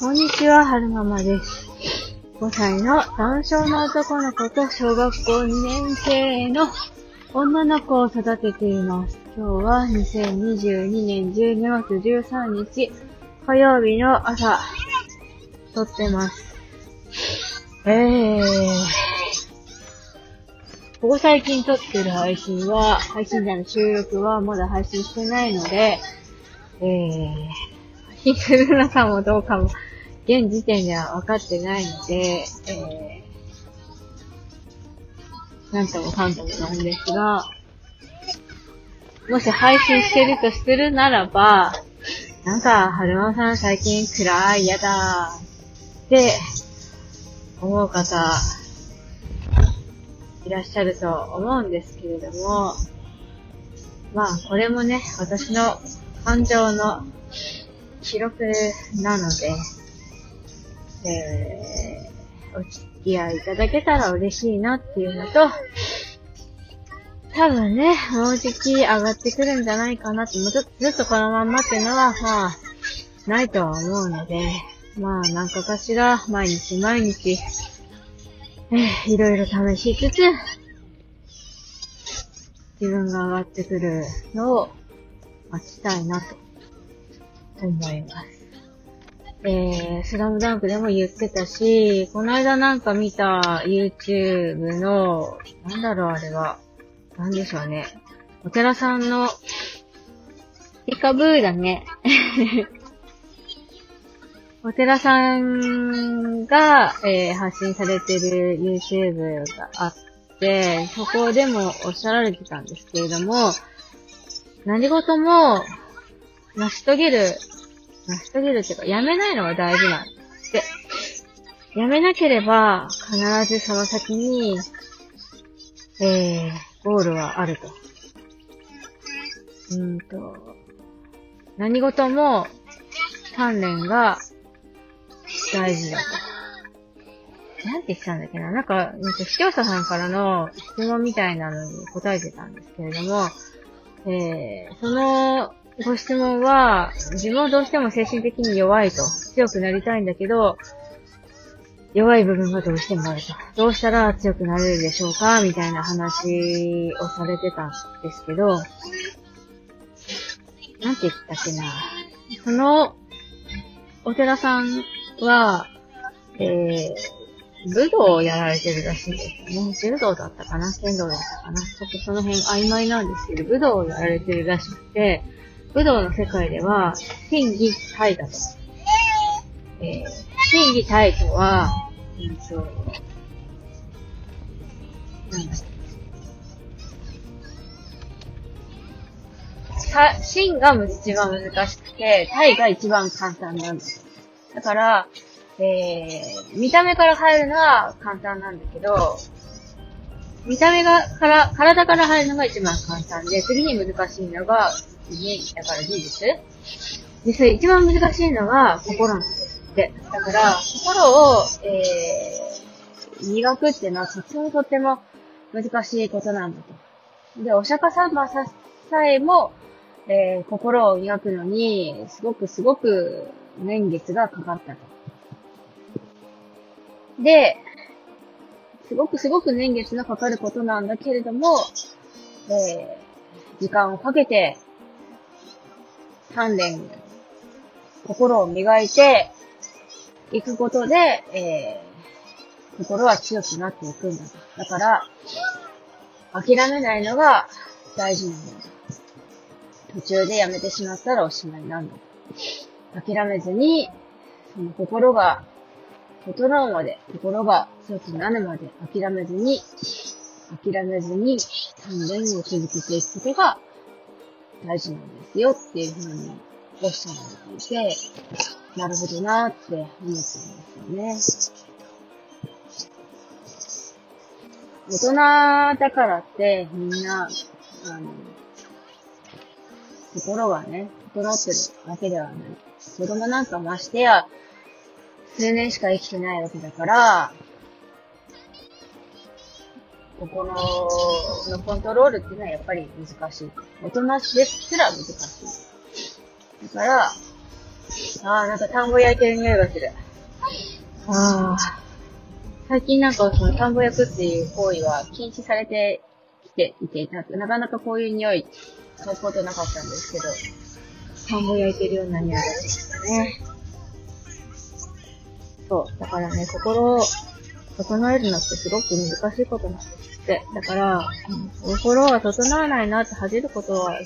こんにちは、はるままです。5歳の男性の男の子と小学校2年生の女の子を育てています。今日は2022年12月13日火曜日の朝、撮ってます。えー、ここ最近撮ってる配信は、配信じゃない収録はまだ配信してないので、えー、配信するのかもどうかも、現時点では分かってないので、えー、なんともかんともなんですが、もし配信してるとするならば、なんか、はるまさん最近暗い、やだって思う方、いらっしゃると思うんですけれども、まあ、これもね、私の感情の記録なので、えー、お付き合いいただけたら嬉しいなっていうのと、多分ね、もうじき上がってくるんじゃないかなって、もうちょっとずっとこのまんまっていうのは、まあ、ないとは思うので、まあ、なんかかしら、毎日毎日、えー、いろいろ試しつつ、自分が上がってくるのを待ちたいなと。思います。えー、スラムダンクでも言ってたし、この間なんか見た YouTube の、なんだろうあれは、なんでしょうね。お寺さんの、ピカブーだね。お寺さんが、えー、発信されてる YouTube があって、そこでもおっしゃられてたんですけれども、何事も成し遂げる、成し遂げるっていうか、やめないのが大事なんですって。やめなければ、必ずその先に、えー、ゴールはあると。うんと、何事も、鍛錬が大事だと。なんて言ってたんだっけな？なんか、なんか視聴者さんからの質問みたいなのに答えてたんですけれども、えー、そのご質問は、自分はどうしても精神的に弱いと。強くなりたいんだけど、弱い部分がどうしてもあると。どうしたら強くなれるでしょうか？みたいな話をされてたんですけど、なんて言ったっけな。その、お寺さんは、えー、武道をやられてるらしいんですよね。柔道だったかな？剣道だったかな？ちょっとその辺曖昧なんですけど、武道をやられてるらしくて、武道の世界では、心技体だと。えー、心技体とは、うんと、なんだっけ。さ、心が一番難しくて、体が一番簡単なんだ。だから、えー、見た目から入るのは簡単なんだけど、見た目が、から、体から入るのが一番簡単で、次に難しいのが、ね、だから技術で、それ一番難しいのが心なんですって。だから、心を、えー、磨くっていうのはとってもとっても難しいことなんだと。で、お釈迦様ささえも、えー、心を磨くのに、すごくすごく年月がかかったと。で、すごくすごく年月のかかることなんだけれども、えー、時間をかけて、鍛錬、心を磨いていくことで、えー、心は強くなっていくんだ。だから、諦めないのが大事なんだ。途中でやめてしまったらおしまいなんだ。諦めずに、その心が整うまで、心が強くなるまで諦めずに、諦めずに鍛錬を続けていくことが大事なんですよっていうふうにおっしゃられていて、なるほどなって思ったんですよね。大人だからってみんな、あの、心がね、整ってるわけではない。子供なんかましてや、数年しか生きてないわけだから、心ののコントロールっていうのはやっぱり難しい。大人ですら難しい。だから、ああ、なんか田んぼ焼いてる匂いがする。ああ。最近なんかその田んぼ焼くっていう行為は禁止されてきていて、なかなかこういう匂い、嗅ぐことなかったんですけど、田んぼ焼いてるような匂いがしてきたね。そう。だからね、心を整えるのってすごく難しいことなんですって。だから、心は整わないなって恥じることは、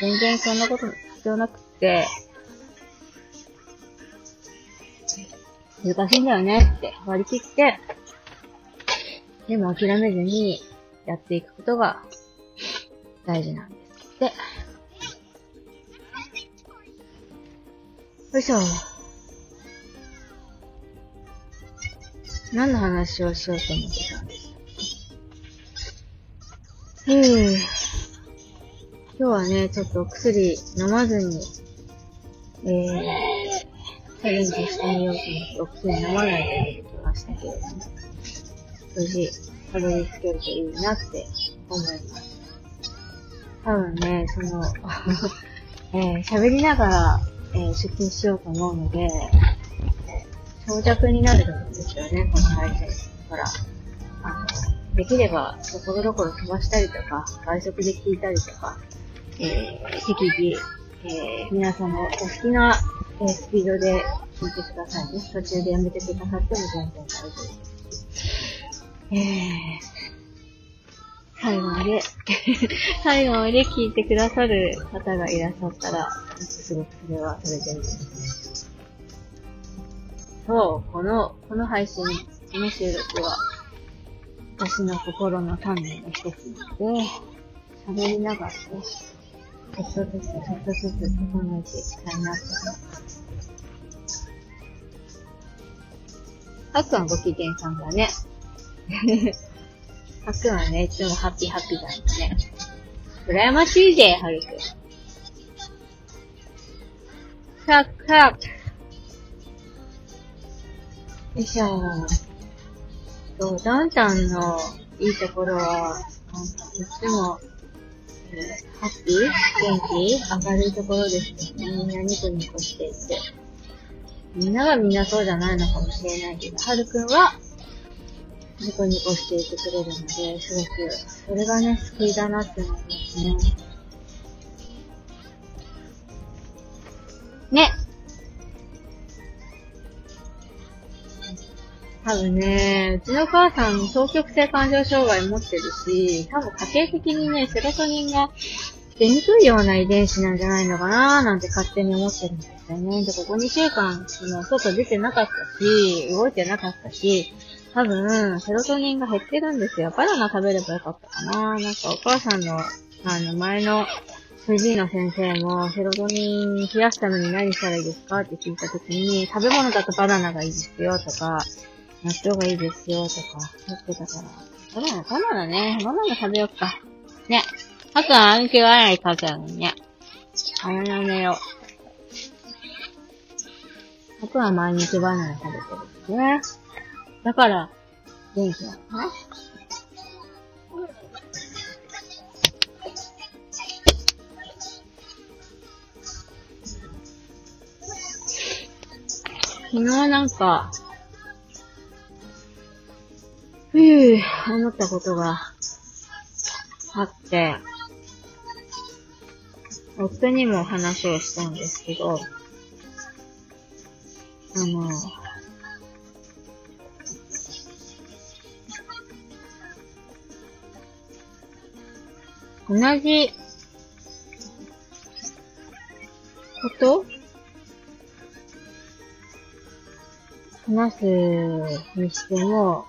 全然そんなこと必要なくて、難しいんだよねって割り切って、でも諦めずにやっていくことが大事なんですって。よいしょ。何の話をしようと思ってたんですふぅ。今日はね、ちょっと薬飲まずに、えー、チャレンジしてみようと思って、お薬飲まないで出てきましたけれども、無事、たどり着けるといいなって思います。多分ね、その、えー、喋りながら、えー、出勤しようと思うので、長尺になると思うんですよね、この配信。ほら、あの、できれば、ところどころ飛ばしたりとか、外食で聞いたりとか、えー、適宜、えー、皆さんのお好きな、えー、スピードで聞いてくださいね。途中でやめてくださっても全然大丈夫です。えー、最後まで 最後まで聞いてくださる方がいらっしゃったら、すごくそれはそれでいいですね。そう、この、この配信、この収録は、私の心の鍛錬の一つなので、喋りながらね、ちょっとずつ、ちょっとずつ整えていきたいなと思います。はっくんはご機嫌さんだね。はっくんはね、いつもハッピーハッピーだね。羨ましいぜ、はるくん。カクカク。よいしょ。そう、ダンタンのいいところは、とっても、えー、ハッピー元気明るいところですよね。みんなニコニコしていて。みんながみんなそうじゃないのかもしれないけど、はるくんは、ニコニコしていてくれるので、すごく、それがね、救いだなって思います。ね多分ね、うちの母さん、双極性感情障害持ってるし、多分家系的にね、セロトニンが出にくいような遺伝子なんじゃないのかなーなんて勝手に思ってるんですよね。で、ここ2週間、その、外出てなかったし、動いてなかったし、多分、セロトニンが減ってるんですよ。バナナ食べればよかったかななんかお母さんの、あの、前の、藤井の先生も、セロトニン増やすために何したらいいですかって聞いたときに、食べ物だとバナナがいいですよとか、納豆がいいですよ、とか、言ってたから。バナナ、バナナね。バナナ食べよっか。ね。あとは暗記はないかったのにね。あやなめよう。あとは毎日バナナ食べてるんですね。だから、元気なのかな昨日なんか、ふぅ、思ったことがあって、夫にも話をしたんですけど、あの、同じこと？話すにしても、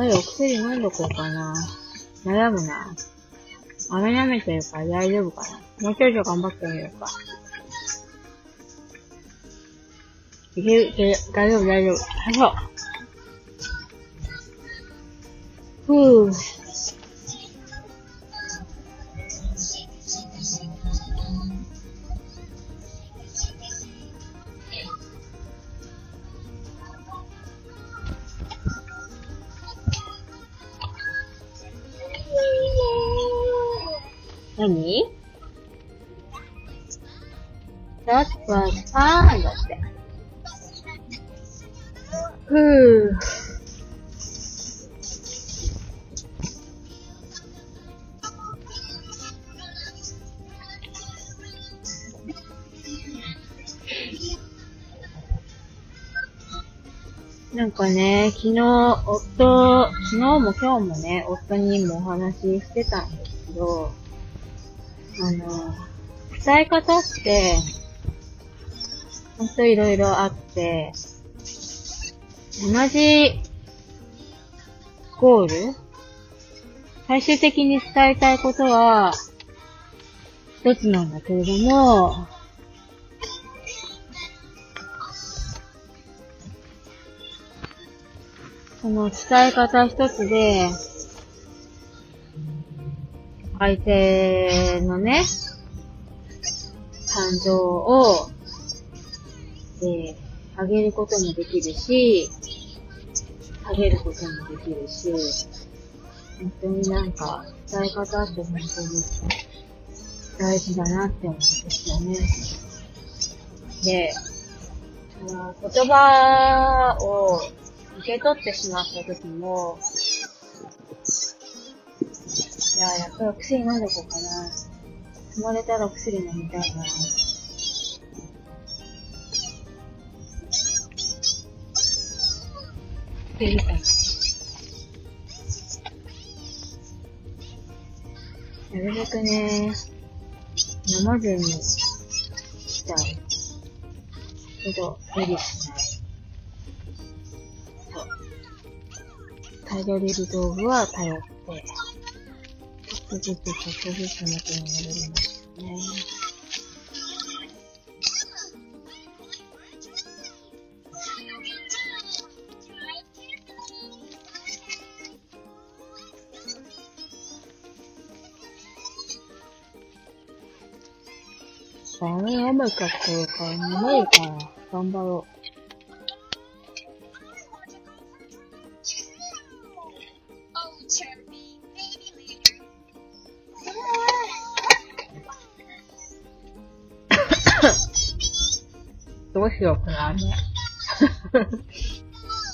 ぱりお薬飲んどこうかな。悩むな。あめてるから大丈夫かな。もうちょいちょい頑張ってみようか。いける、いける？大丈夫、大丈夫。はい、そう。ふぅ。何 ?That was fun だって。ふぅ。なんかね、昨日、夫、昨日も今日もね、夫にもお話ししてたんですけど、あの、伝え方って、ほんといろいろあって、同じゴール最終的に伝えたいことは、一つなんだけれども、その伝え方一つで、相手のね、感情を、えー、上げることもできるし、下げることもできるし、本当になんか、伝え方って本当に大事だなって思うんですよね。で、あの、言葉を受け取ってしまった時も、いや、やっぱり薬飲んでこうかな。積まれたら薬飲みたいな。っていうかな。なるべくね、飲まずにしたい。けど、無理しない。頼れる道具は頼って、ちょっとちょっとずつ元に戻りますね。あれ、雨かってるから眠いから、頑張ろう。どうしようかな、飴。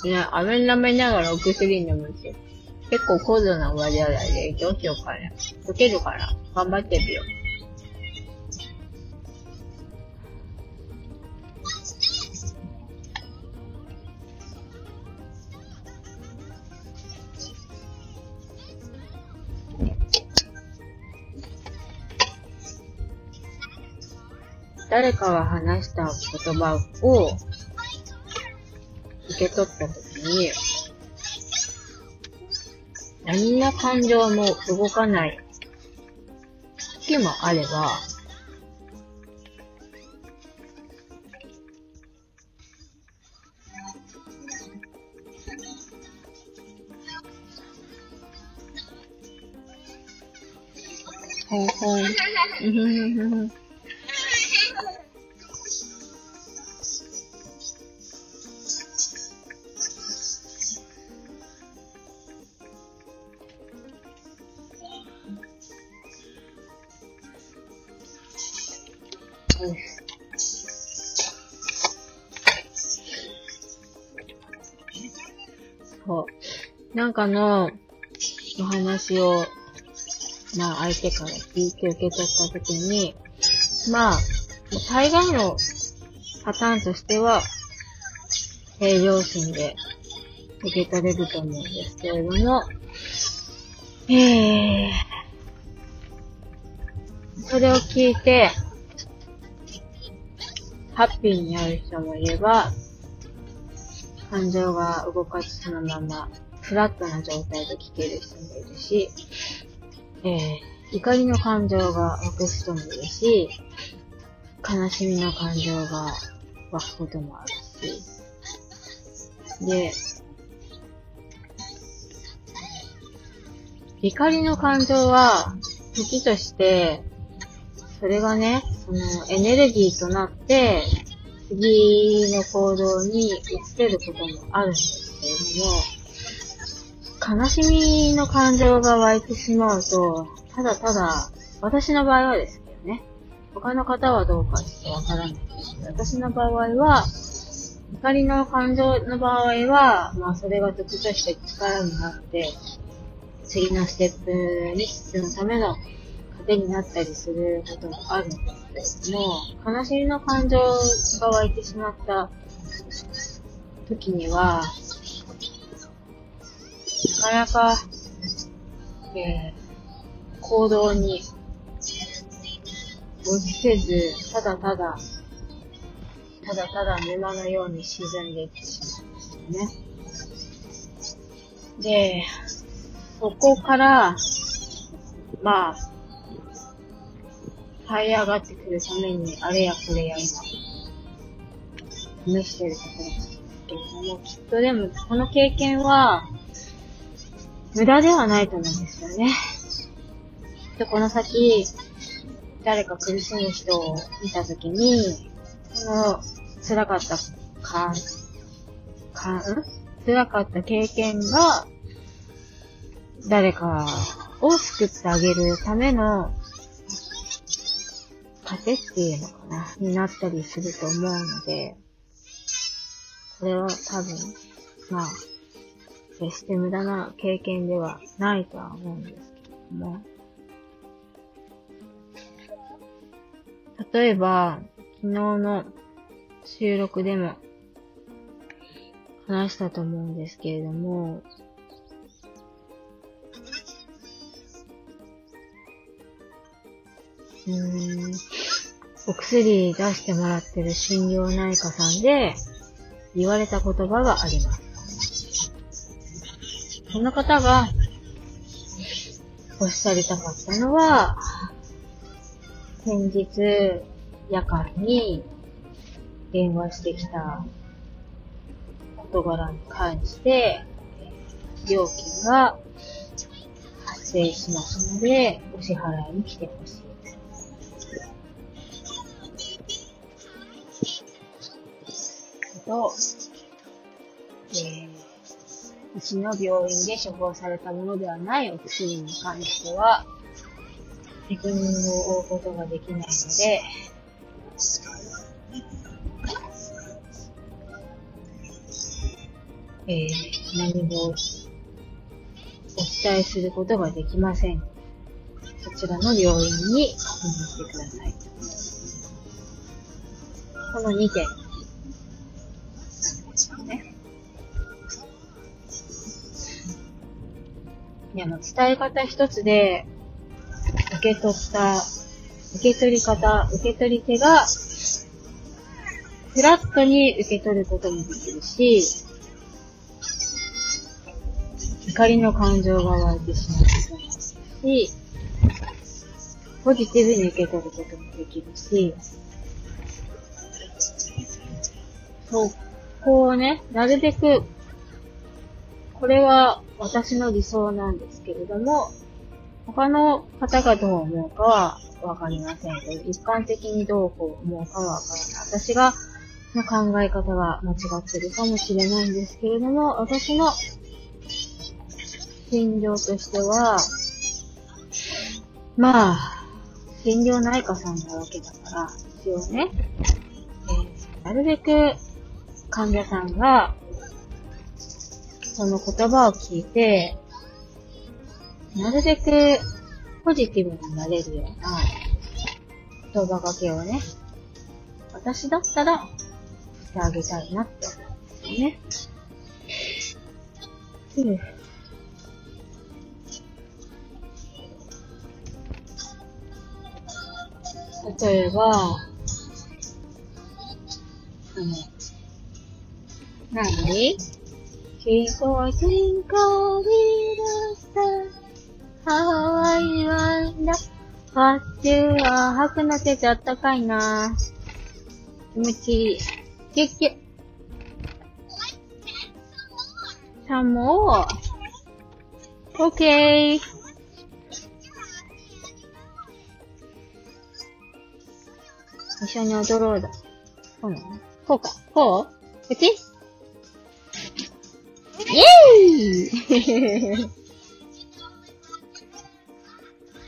ね、飴舐めながらお薬飲むし。結構高度な割合で、どうしようかな。溶けるから、頑張ってみよう。誰かが話した言葉を受け取ったときに、何の感情も動かない時もあれば、ほんほん。そう。なんかのお話を、まあ相手から聞いて受け取ったときに、まあ、大概のパターンとしては、平常心で受け取れると思うんですけれども、えー、それを聞いて、ハッピーになる人もいれば、感情が動かずそのまま、フラットな状態で聞ける人もいるし、えー、怒りの感情が湧く人もいるし、悲しみの感情が湧くこともあるし、で、怒りの感情は、時として、それがね、そのエネルギーとなって、次の行動に移せることもあるんですけれども、悲しみの感情が湧いてしまうと、ただただ私の場合はですけどね。他の方はどうかちょっとわからないですけど、私の場合は、怒りの感情の場合は、まあそれが時として力になって、次のステップに進むための糧になったりすることがあるんですけども、悲しみの感情が湧いてしまった時には、なかなか、えー、行動に落ちせず、ただただ、ただただ沼のように沈んでいってしまうんですよね。で、そこから、まあ、這い上がってくるために、あれやこれや今、試してるところなんですけれども、きっとでも、この経験は、無駄ではないと思うんですよね。きっとこの先、誰か苦しむ人を見たときに、この辛かったか、か、辛かった経験が、誰かを救ってあげるための糧っていうのかな、になったりすると思うので、これは多分、まあ、決して無駄な経験ではないとは思うんですけども、例えば、昨日の収録でも話したと思うんですけれども、うん、お薬出してもらってる心療内科さんで言われた言葉があります。その方がおっしゃりたかったのは、先日夜間に電話してきた事柄に関して、料金が発生しますので、お支払いに来てほしい。と、えー、うちの病院で処方されたものではないお薬に関しては、責任を負うことができないので、えー、何もお伝えすることができません。そちらの病院に確認してください。この2点。いや、あの、伝え方一つで、受け取った、受け取り方、受け取り手が、フラットに受け取ることもできるし、怒りの感情が湧いてしまうこともし、ポジティブに受け取ることもできるし、そう、こうね、なるべく、これは私の理想なんですけれども、他の方がどう思うかはわかりませんけど、一般的にどう思うかはわからない。私がの考え方が間違ってるかもしれないんですけれども、私の心情としては、まあ、心療内科さんなわけだから、一応ね、えー、なるべく患者さんがその言葉を聞いて、なるべくポジティブになれるような言葉かけをね、私だったらしてあげたいなって思うんですよね。例えば、あの、何？Before twinkle little star, how I wonder what you are. 吐くなけちゃあったかいな気持ちいい。キュッキュッ。さもう。オッケー。一緒に踊ろうだ。そうなの？こうか。こう？こっちイェーイ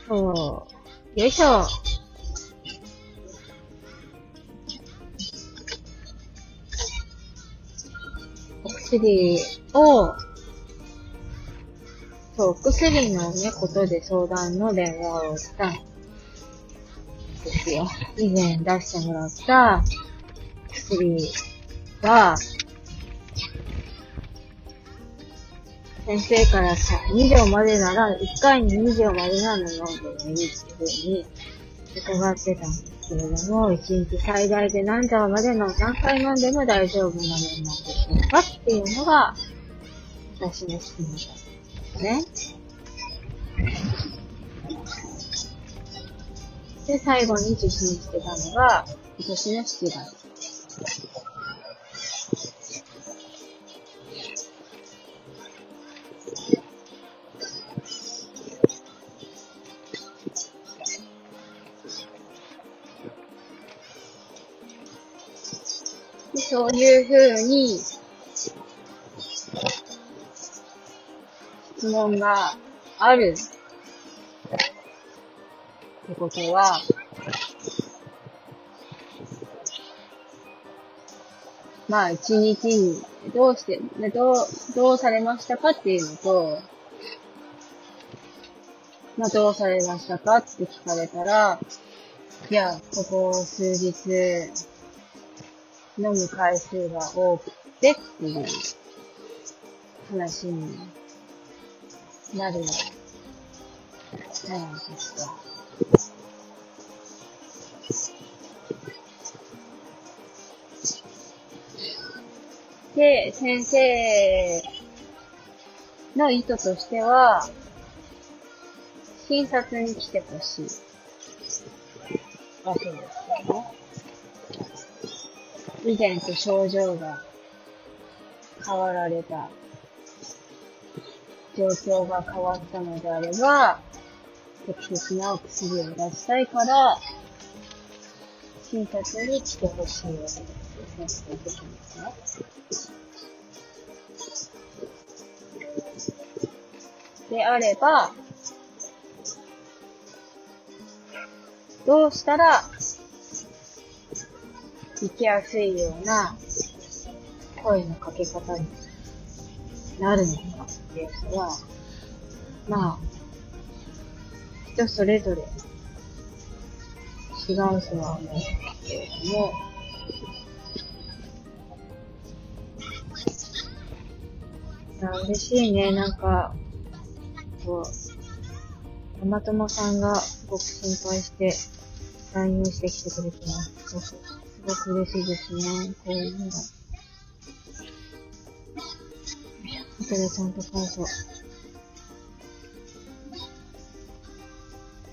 そう。よいしょ。お薬を、そう、お薬のね、ことで相談の電話をしたんですよ。以前出してもらった薬が、先生からさ、2錠までなら、1回に2錠までなら飲んでもいいっていうふうに伺ってたんですけれども、1日最大で何錠までの何回飲んでも大丈夫なものなんでしょうかっていうのが、私の質問だったんですね。で、最後に受診してたのが、今年の7月。そういうふうに、質問がある。ってことは、まあ、一日にどうして、どう、どうされましたかっていうのと、まあ、どうされましたかって聞かれたら、いや、ここ数日、飲む回数が多くてっていう話になるじゃないですか。で、先生の意図としては、診察に来てほしい。わけですよね。以前と症状が変わられた、状況が変わったのであれば、適切なお薬を出したいから、診察に来てほしいわけです。先生的にですね。であれば、どうしたら生きやすいような声のかけ方になるのかっていうのは、まあ、人それぞれ違うとは思うんですけれども、あ嬉しいね、なんか、こう、たまともさんがすごく心配して、LINE してきてくれてます。ごく嬉しいですね。こういうのが。後でちゃんと返そう。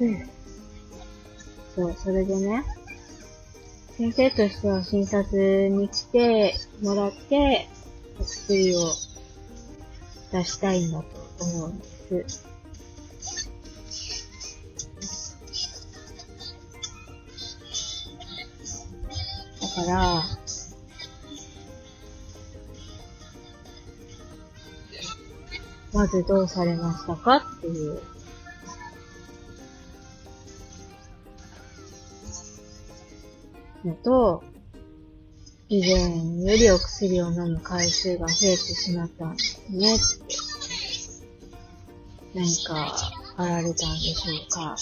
うん。そう、それでね、先生としては診察に来てもらって、お薬を出したいんだと思うんです。まずどうされましたかっていう。のと、以前よりお薬を飲む回数が増えてしまったんですね。って。何かあられたんでしょうか。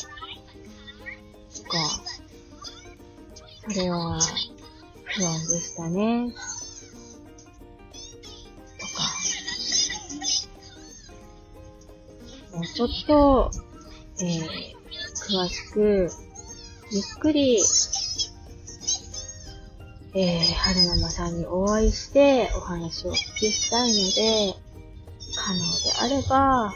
とか、それは不安でしたね。とか。もうちょっと、えー、詳しく、ゆっくり、えー、春ママさんにお会いしてお話をお聞きしたいので、可能であれば、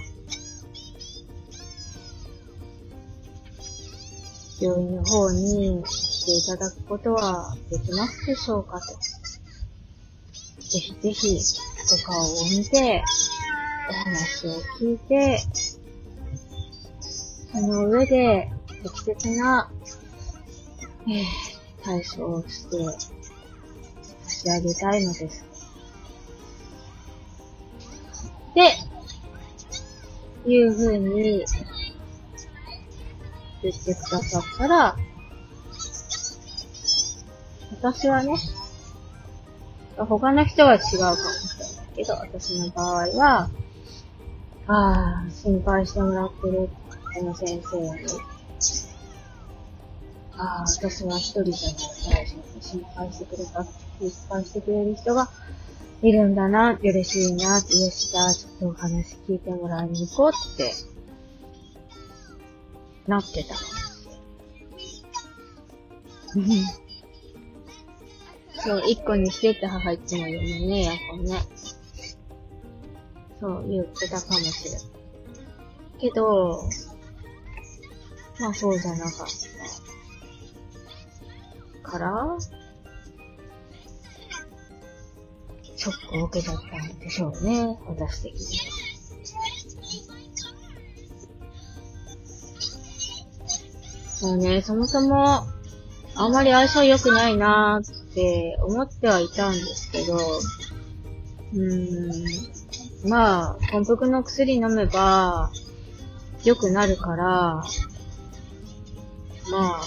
病院の方にていただくことはできますでしょうかと。ぜひぜひ、お顔を見て、お話を聞いて、その上で適切な、えー、対処をして差し上げたいのです。で、いうふうに言ってくださったら、私はね、他の人は違うかもしれないけど、私の場合は、ああ、心配してもらってる、この先生に。ああ、私は一人じゃない、大丈夫。心配してくれた、心配してくれる人がいるんだな、嬉しいな、よし、じゃあちょっとお話聞いてもらいに行こうって、なってた。そう、一個にしてって母いつも言うのね、やっぱね。そう、言ってたかもしれん。けど、まあそうじゃなかったから、ショックを受けちゃったんでしょうね、私的に。そうね、そもそも、あんまり相性良くないなーって思ってはいたんですけど、うーん、まあ、根腹の薬飲めば、良くなるから、まあ、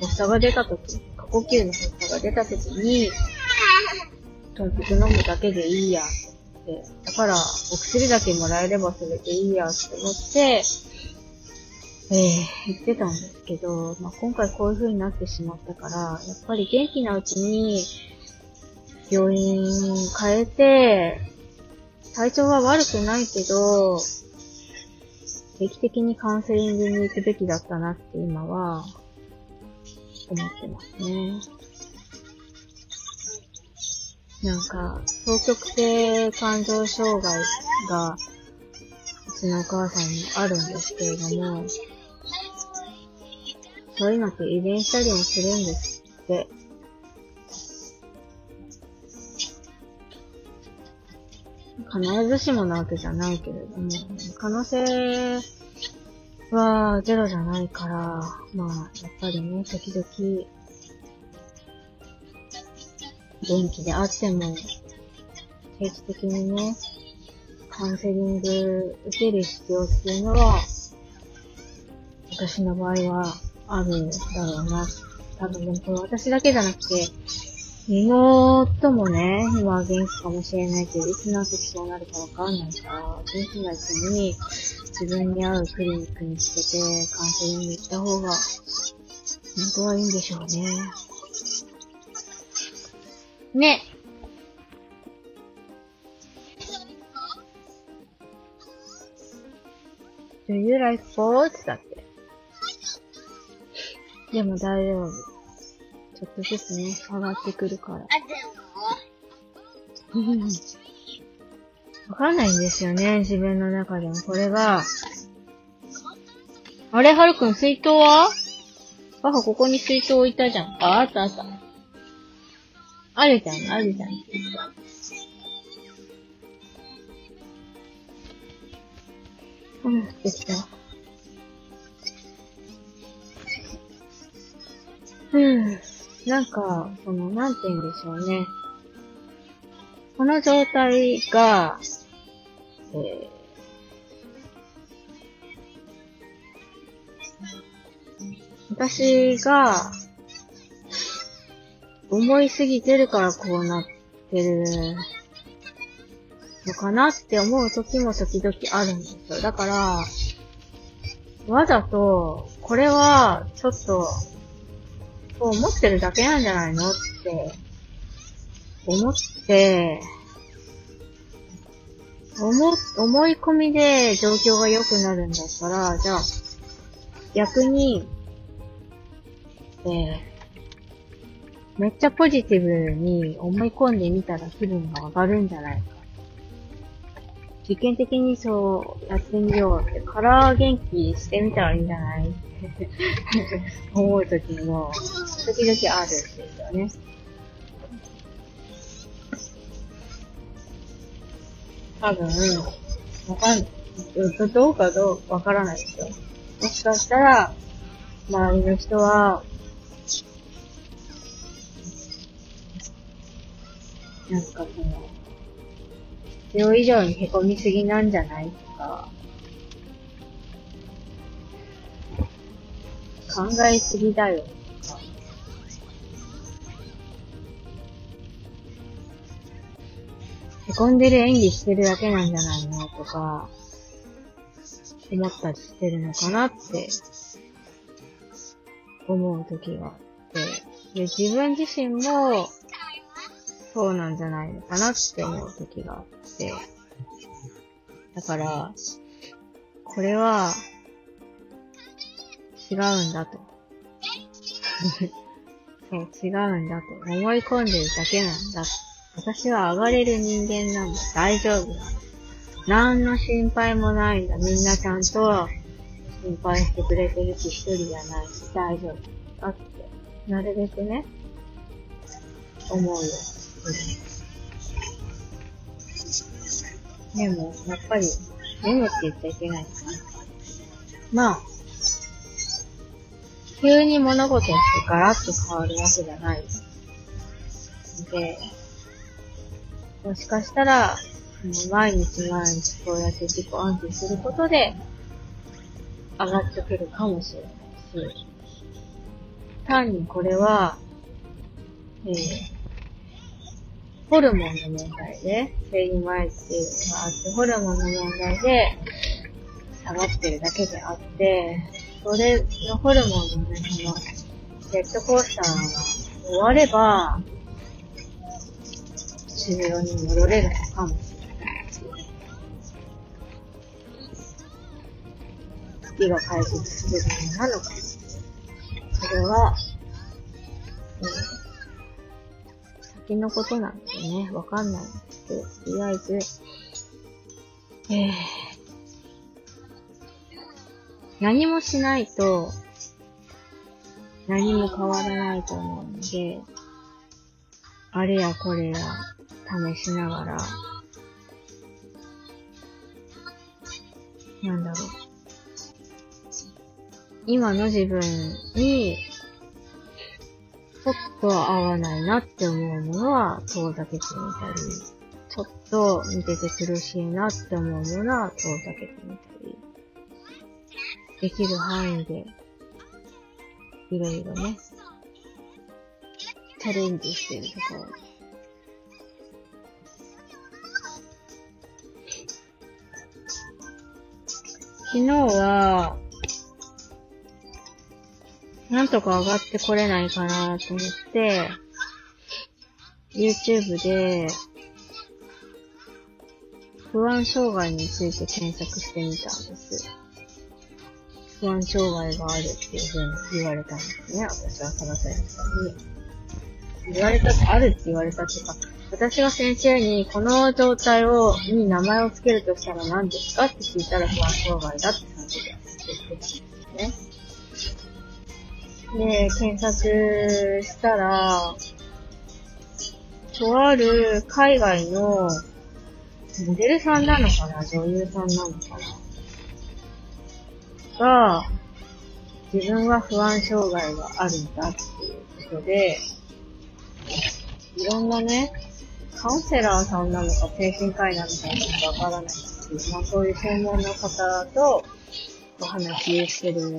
発作が出たとき、過呼吸の発作が出たときに、豚腹飲むだけでいいやって。だから、お薬だけもらえればそれでいいやって思って、えー、言ってたんですけど、まあ、今回こういう風になってしまったから、やっぱり元気なうちに、病院変えて、体調は悪くないけど、定期的にカウンセリングに行くべきだったなって今は、思ってますね。なんか、双極性感情障害が、うちのお母さんにあるんですけれども、そういうのって遺伝したりもするんですって。必ずしもなわけじゃないけれども、可能性はゼロじゃないから、まあ、やっぱりね、時々、元気であっても、定期的にね、カウンセリング受ける必要っていうのは、私の場合はあるんだろうな。多分、これ私だけじゃなくて、妹もね、今は元気かもしれないけど、いつの時そうなるかわかんないから、元気なうちに自分に合うクリニックにつけてカウンセリング行った方が、本当はいいんでしょうね。ね。Do you like sports? だっけでも大丈夫。ちょっとずつね、上がってくるから。わかんないんですよね、自分の中でも。これが、あれ、はるくん、水筒は？母、ここに水筒置いたじゃん。あ、あったあった。あるじゃん、あるじゃん。うん、できた。うん。なんか、その、なんて言うんでしょうね。この状態が、えー、私が、思いすぎてるからこうなってるのかなって思う時も時々あるんですよ。だから、わざと、これは、ちょっと、そう思ってるだけなんじゃないのって、思って、思、思い込みで状況が良くなるんだったら、じゃあ、逆に、えー、めっちゃポジティブに思い込んでみたら気分が上がるんじゃない。実験的にそうやってみようって、から元気してみたらいいんじゃない？っ て思う時も、時々あるんですよね。多分、わかん、どうかどうかわからないですよ。もしかしたら、周りの人は、なんかその、必要以上に凹みすぎなんじゃないとか、考えすぎだよ。へこんでる演技してるだけなんじゃないのとか、思ったりしてるのかなって思う時があって、で、自分自身もそうなんじゃないのかなって思う時があって、だから、これは違うんだと。そう、違うんだと思い込んでるだけなんだ。私は上がれる人間なんだ。大丈夫なんだ。何の心配もないんだ。みんなちゃんと心配してくれてるし、一人じゃないし、大丈夫だって、なるべくね、思うよ。でも、やっぱり、眠って言っちゃいけないかな。まあ、急に物事ってガラッと変わるわけじゃない。で、もしかしたら、毎日毎日こうやって自己安定することで、上がってくるかもしれないし、単にこれは、えー、ホルモンの問題で、生理前っていうのがあって、ホルモンの問題で下がってるだけであって、それのホルモンのね、その、ジェットコースターが終われば、治療に戻れるのかもしれない。月が解決するものなのか。それは、えー、先のことなんでね、わかんない。んですけど、とりあえず、えー、何もしないと、何も変わらないと思うので、あれやこれや試しながら、なんだろう。今の自分に、ちょっと合わないなって思うものは遠ざけてみたり、ちょっと見てて苦しいなって思うものは遠ざけてみたり、できる範囲で、いろいろね、チャレンジしてるところ。昨日は、なんとか上がってこれないかなと思って、YouTube で、不安障害について検索してみたんです。不安障害があるっていう風に言われたんですね。私はサバサヤさんに。言われたって、あるって言われたっていうか、私が先生にこの状態を、に名前を付けるとしたら何ですかって聞いたら不安障害だって感じで言ってたんですね。で、検索したら、とある海外のモデルさんなのかな？女優さんなのかな？が、自分は不安障害があるんだっていうことで、いろんなね、カウンセラーさんなのか精神科医なのかわからないんです、まあそういう専門の方とお話ししてる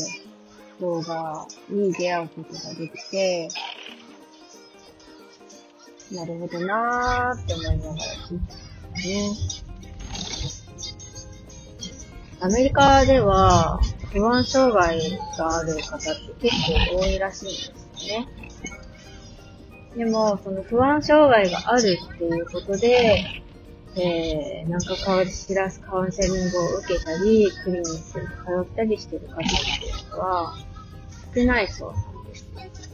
動画に出会うことができて、なるほどなーって思いながら聞いたね。アメリカでは不安障害がある方って結構多いらしいんですよね。でも、その不安障害があるっていうことで、えー、なんか変わり知らすカウンセリングを受けたり、クリニックに通ったりしてる方っていうのは、少ないそうなんです。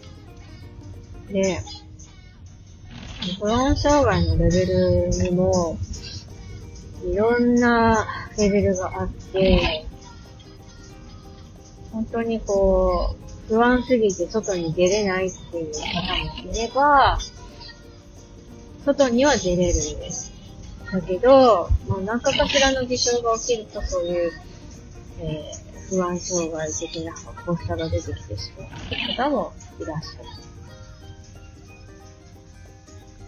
で、不安障害のレベルにも、いろんなレベルがあって、本当にこう、不安すぎて外に出れないっていう方もいれば、外には出れるんです。だけど、まあ、何かかしらの事象が起きるとそういう、え不安障害的な発作が出てきてしまう方もいらっしゃ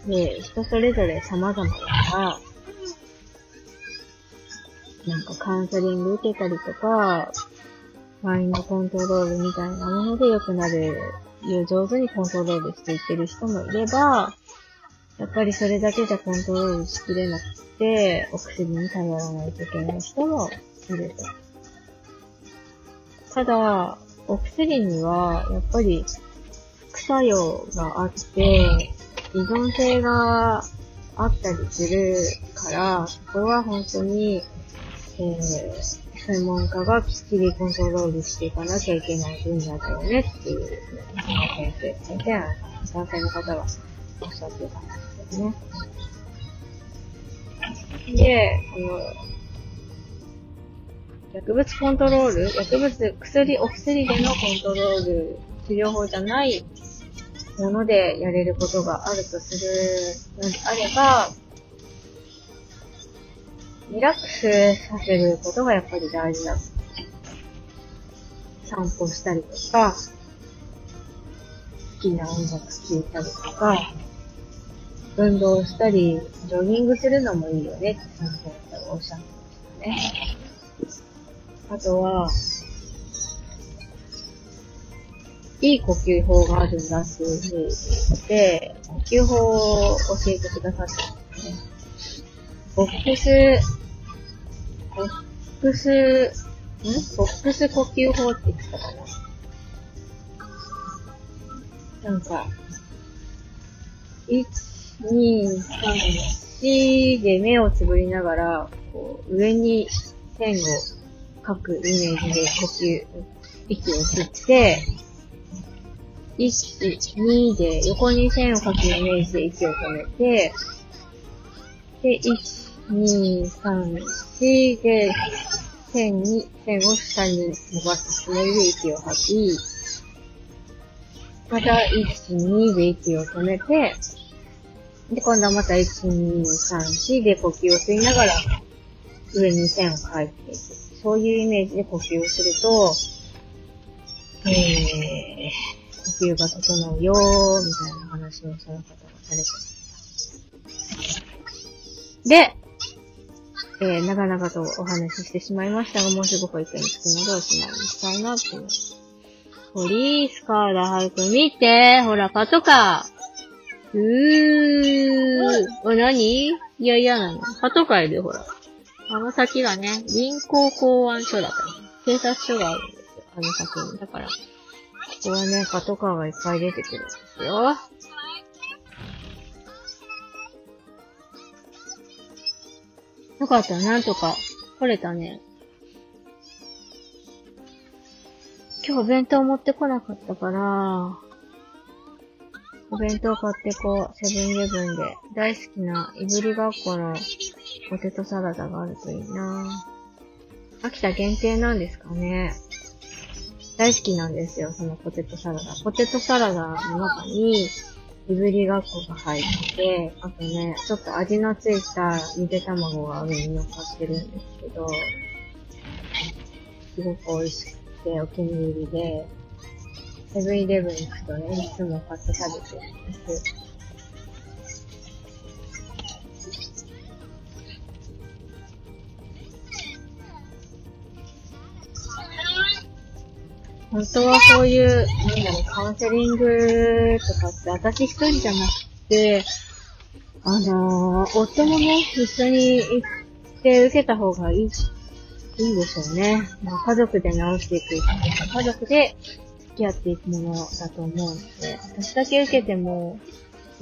る。で、人それぞれ様々だから、なんかカウンセリング受けたりとか、マインドコントロールみたいなもので良くなる、上手にコントロールしていってる人もいれば、やっぱりそれだけじゃコントロールしきれなくて、お薬に頼らないといけない人もいると。ただ、お薬には、やっぱり、副作用があって、依存性があったりするから、そこは本当に、えー、専門家がきっちりコントロールしていかなきゃいけない分野だよねっていう、先生、先生は、男性の方がおっしゃってたんですよね。で、この、薬物コントロール、薬物、薬、お薬でのコントロール、治療法じゃないものでやれることがあるとするのであれば、リラックスさせることがやっぱり大事だ。散歩したりとか、好きな音楽聴いたりとか、運動したり、ジョギングするのもいいよねって先生がおっしゃってましたね。あとは、いい呼吸法があるんだっていうふうに言って、呼吸法を教えてくださったんですね。ボックスボックス、んボックス呼吸法って言ってたかななんか、1、2、3、4で目をつぶりながら、こう、上に線を書くイメージで呼吸、息を吸って、1、2で横に線を書くイメージで息を止めて、で、1、2、3、4で、線に、線を下に伸ばすつもりで息を吐き、また1、2で息を止めて、で、今度はまた1、2、3、4で呼吸を吸いながら、上に線を書いていく。そういうイメージで呼吸をすると、えー、呼吸が整うよー、みたいな話をその方がされてました。で、えー、長々とお話ししてしまいましたが、もうすぐ保育園に着くのでおしまいにしたいなって思います。ポリースカーだ、早く見てほら、パトカーうー。お、なにいや、嫌なの。パトカーいるよ、ほら。あの先がね、銀行公安署だから、ね、警察署があるんですよ。あの先に。だから、ここはね、パトカーがいっぱい出てくるんですよ。よかった、なんとか来れたね。今日お弁当持ってこなかったから、お弁当買ってこう、セブンイレブンで大好きないぶりがっこのポテトサラダがあるといいな秋田限定なんですかね。大好きなんですよ、そのポテトサラダ。ポテトサラダの中に、いぶりがっこが入ってて、あとね、ちょっと味のついたゆで卵が上に乗っかってるんですけど、すごく美味しくてお気に入りで、セブンイレブン行くとね、いつも買って食べてるんです。本当はそういう、なんだろう、カウンセリングとかって、私一人じゃなくて、あのー、夫もね、一緒に行って受けた方がいい、いいでしょうね。まあ、家族で直していく家族で付き合っていくものだと思うので、私だけ受けても、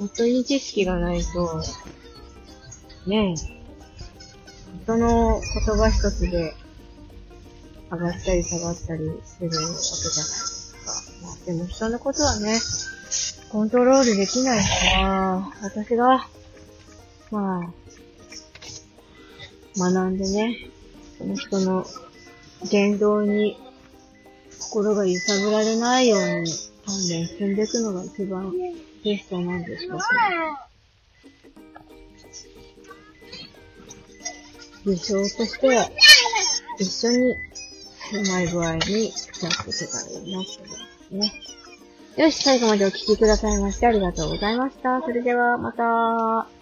夫に知識がないと、ねえ、人の言葉一つで上がったり下がったりするわけじゃないですか。まあ、でも人のことはね、コントロールできないから、私が、まあ、学んでね、その人の言動に心が揺さぶられないように鍛錬積んでいくのが一番ベストなんでしょうか、優勝としては、一緒にうまい具合に使っていけたらいいなって思いますね。よし、最後までお聴きくださいましてありがとうございました。それでは、また。